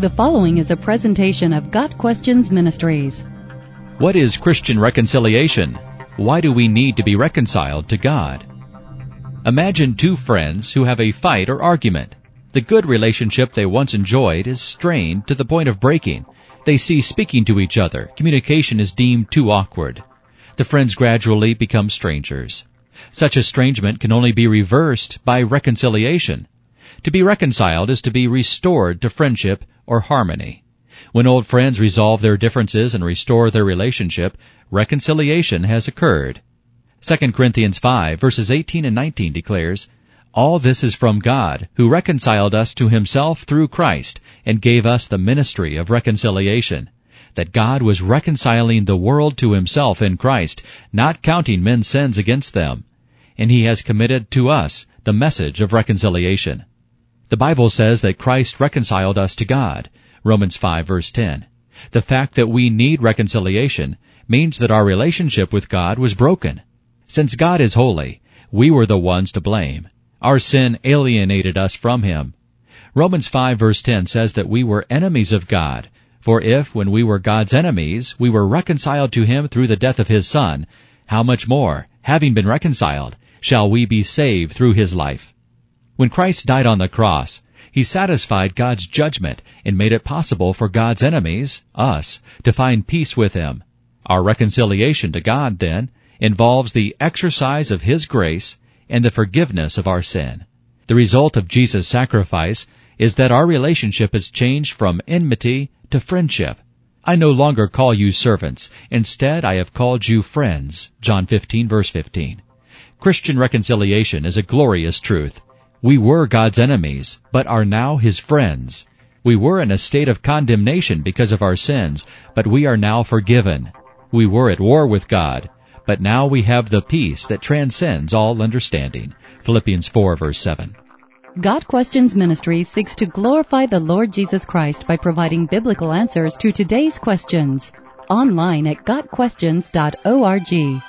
The following is a presentation of Got Questions Ministries. What is Christian reconciliation? Why do we need to be reconciled to God? Imagine two friends who have a fight or argument. The good relationship they once enjoyed is strained to the point of breaking. They see speaking to each other. Communication is deemed too awkward. The friends gradually become strangers. Such estrangement can only be reversed by reconciliation. To be reconciled is to be restored to friendship or harmony. When old friends resolve their differences and restore their relationship, reconciliation has occurred. 2 Corinthians 5 verses 18 and 19 declares, All this is from God, who reconciled us to himself through Christ, and gave us the ministry of reconciliation. That God was reconciling the world to himself in Christ, not counting men's sins against them. And he has committed to us the message of reconciliation. The Bible says that Christ reconciled us to God. Romans 5 verse 10. The fact that we need reconciliation means that our relationship with God was broken. Since God is holy, we were the ones to blame. Our sin alienated us from Him. Romans 5 verse 10 says that we were enemies of God. For if, when we were God's enemies, we were reconciled to Him through the death of His Son, how much more, having been reconciled, shall we be saved through His life? When Christ died on the cross, He satisfied God's judgment and made it possible for God's enemies, us, to find peace with Him. Our reconciliation to God, then, involves the exercise of His grace and the forgiveness of our sin. The result of Jesus' sacrifice is that our relationship is changed from enmity to friendship. I no longer call you servants. Instead, I have called you friends. John 15 verse 15. Christian reconciliation is a glorious truth. We were God's enemies, but are now His friends. We were in a state of condemnation because of our sins, but we are now forgiven. We were at war with God, but now we have the peace that transcends all understanding. Philippians 4 verse 7. Got Questions Ministry seeks to glorify the Lord Jesus Christ by providing biblical answers to today's questions. Online at GotQuestions.org.